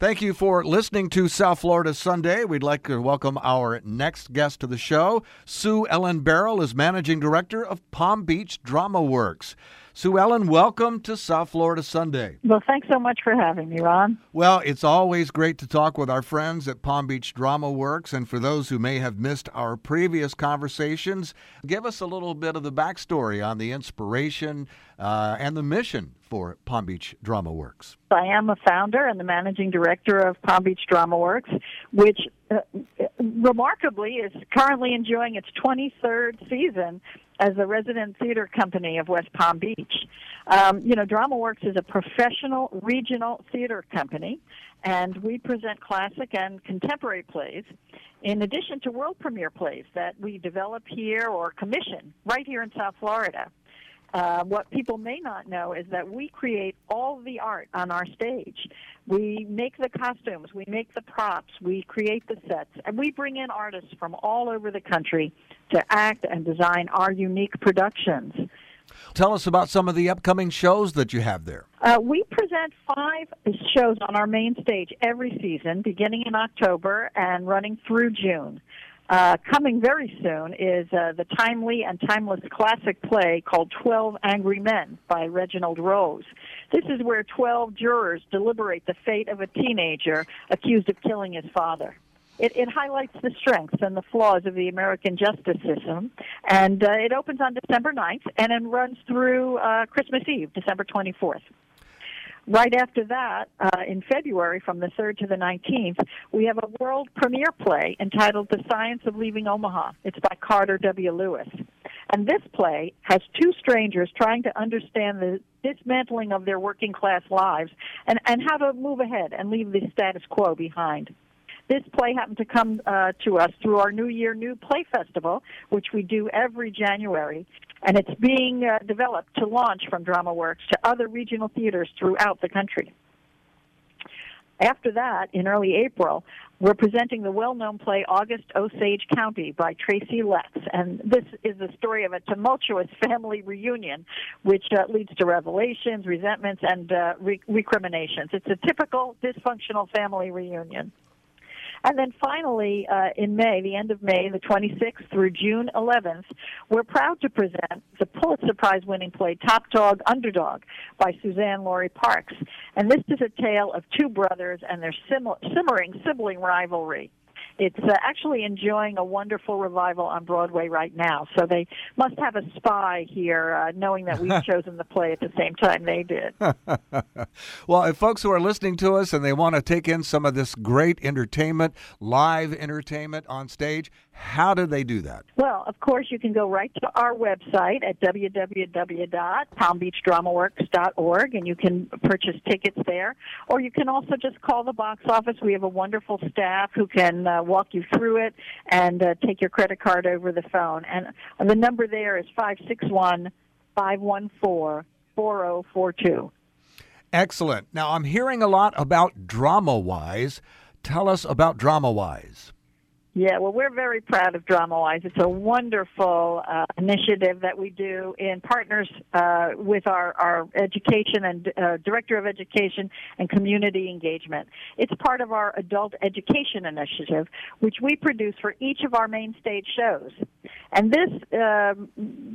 Thank you for listening to South Florida Sunday. We'd like to welcome our next guest to the show. Sue Ellen Beryl is Managing Director of Palm Beach Drama Works. Sue Ellen, welcome to South Florida Sunday. Well, thanks so much for having me, Ron. Well, it's always great to talk with our friends at Palm Beach Drama Works. And for those who may have missed our previous conversations, give us a little bit of the backstory on the inspiration uh, and the mission for Palm Beach Drama Works. I am a founder and the managing director of Palm Beach Drama Works, which uh, remarkably is currently enjoying its 23rd season as a resident theater company of West Palm Beach. Um, you know, DramaWorks is a professional regional theater company, and we present classic and contemporary plays, in addition to world premiere plays that we develop here or commission right here in South Florida. Uh, what people may not know is that we create all the art on our stage. We make the costumes, we make the props, we create the sets, and we bring in artists from all over the country to act and design our unique productions. Tell us about some of the upcoming shows that you have there. Uh, we present five shows on our main stage every season, beginning in October and running through June. Uh, coming very soon is uh, the timely and timeless classic play called 12 Angry Men by Reginald Rose. This is where 12 jurors deliberate the fate of a teenager accused of killing his father. It, it highlights the strengths and the flaws of the American justice system, and uh, it opens on December 9th and then runs through uh, Christmas Eve, December 24th. Right after that, uh, in February, from the 3rd to the 19th, we have a world premiere play entitled The Science of Leaving Omaha. It's by Carter W. Lewis. And this play has two strangers trying to understand the dismantling of their working class lives and, and how to move ahead and leave the status quo behind. This play happened to come uh, to us through our New Year New Play Festival, which we do every January, and it's being uh, developed to launch from DramaWorks to other regional theaters throughout the country. After that, in early April, we're presenting the well-known play August Osage County by Tracy Letts, and this is the story of a tumultuous family reunion, which uh, leads to revelations, resentments, and uh, re- recriminations. It's a typical dysfunctional family reunion. And then finally, uh, in May, the end of May, the 26th through June 11th, we're proud to present the Pulitzer Prize winning play Top Dog Underdog by Suzan-Lori Parks. And this is a tale of two brothers and their sim- simmering sibling rivalry it's uh, actually enjoying a wonderful revival on Broadway right now. So they must have a spy here, uh, knowing that we've chosen the play at the same time they did. well, if folks who are listening to us and they want to take in some of this great entertainment, live entertainment on stage, how do they do that? Well, of course, you can go right to our website at www.palmbeachdramaworks.org and you can purchase tickets there. Or you can also just call the box office. We have a wonderful staff who can uh, walk you through it and uh, take your credit card over the phone. And the number there is 561 514 4042. Excellent. Now, I'm hearing a lot about Drama Wise. Tell us about DramaWise. Yeah, well, we're very proud of DramaWise. It's a wonderful uh, initiative that we do in partners uh, with our, our education and uh, director of education and community engagement. It's part of our adult education initiative, which we produce for each of our main stage shows. And this um,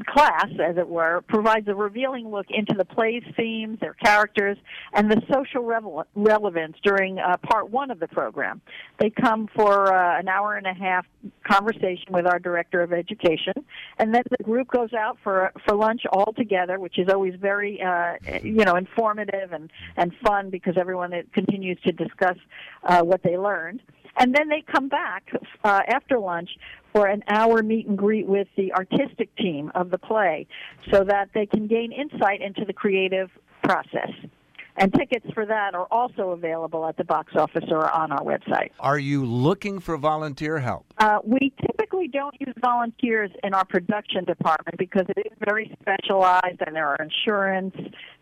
class, as it were, provides a revealing look into the play's themes, their characters, and the social revel- relevance during uh, part one of the program. They come for uh, an hour and a half conversation with our director of education, and then the group goes out for for lunch all together, which is always very uh, you know informative and and fun because everyone continues to discuss uh, what they learned. And then they come back uh, after lunch for an hour meet and greet with the artistic team of the play so that they can gain insight into the creative process. And tickets for that are also available at the box office or on our website. Are you looking for volunteer help? Uh, we typically don't use volunteers in our production department because it is very specialized and there are insurance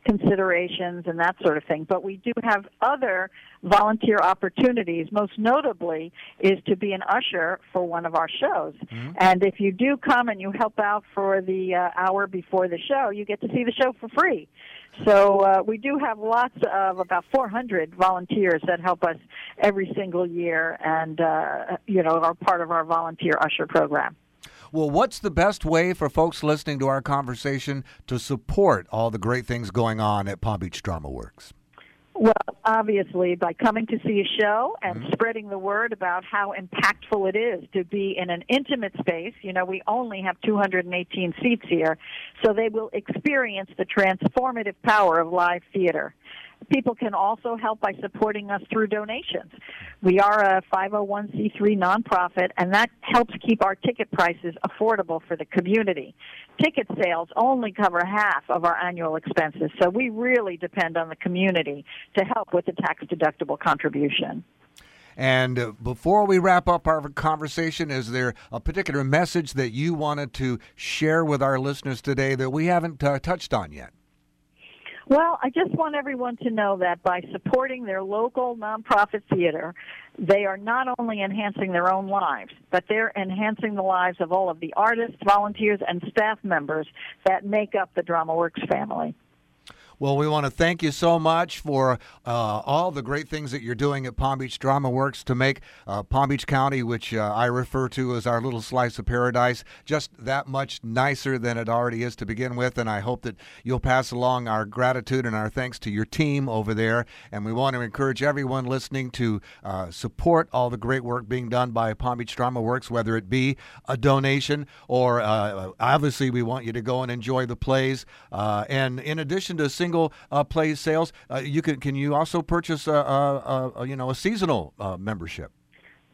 considerations and that sort of thing. But we do have other volunteer opportunities. Most notably is to be an usher for one of our shows. Mm-hmm. And if you do come and you help out for the uh, hour before the show, you get to see the show for free. So uh, we do have lots of about 400 volunteers that help us every single year, and uh, you know are part of our volunteer usher program. Well, what's the best way for folks listening to our conversation to support all the great things going on at Palm Beach Drama Works? Well, obviously, by coming to see a show and mm-hmm. spreading the word about how impactful it is to be in an intimate space. You know, we only have 218 seats here, so they will experience the transformative power of live theater. People can also help by supporting us through donations. We are a 501c3 nonprofit, and that helps keep our ticket prices affordable for the community. Ticket sales only cover half of our annual expenses, so we really depend on the community to help with the tax deductible contribution. And before we wrap up our conversation, is there a particular message that you wanted to share with our listeners today that we haven't uh, touched on yet? Well, I just want everyone to know that by supporting their local nonprofit theater, they are not only enhancing their own lives, but they're enhancing the lives of all of the artists, volunteers, and staff members that make up the DramaWorks family. Well, we want to thank you so much for uh, all the great things that you're doing at Palm Beach Drama Works to make uh, Palm Beach County, which uh, I refer to as our little slice of paradise, just that much nicer than it already is to begin with. And I hope that you'll pass along our gratitude and our thanks to your team over there. And we want to encourage everyone listening to uh, support all the great work being done by Palm Beach Drama Works, whether it be a donation or uh, obviously we want you to go and enjoy the plays. Uh, and in addition to single uh, play sales. Uh, you can can you also purchase a, a, a you know a seasonal uh, membership?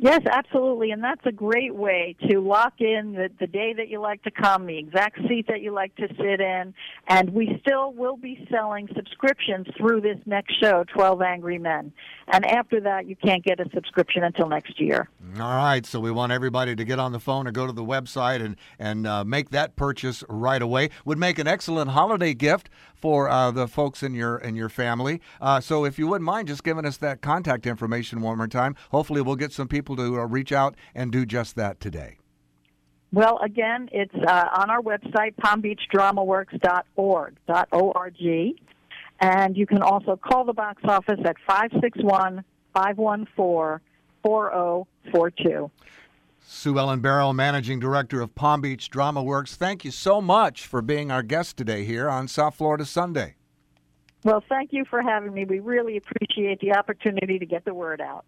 Yes, absolutely, and that's a great way to lock in the, the day that you like to come, the exact seat that you like to sit in, and we still will be selling subscriptions through this next show, 12 Angry Men. And after that, you can't get a subscription until next year. All right, so we want everybody to get on the phone or go to the website and, and uh, make that purchase right away. Would make an excellent holiday gift for uh, the folks in your in your family. Uh, so if you wouldn't mind just giving us that contact information one more time, hopefully we'll get some people people to uh, reach out and do just that today? Well, again, it's uh, on our website, palmbeachdramaworks.org, O-R-G. And you can also call the box office at 561 514 4042. Sue Ellen Barrow, Managing Director of Palm Beach Drama Works, thank you so much for being our guest today here on South Florida Sunday. Well, thank you for having me. We really appreciate the opportunity to get the word out.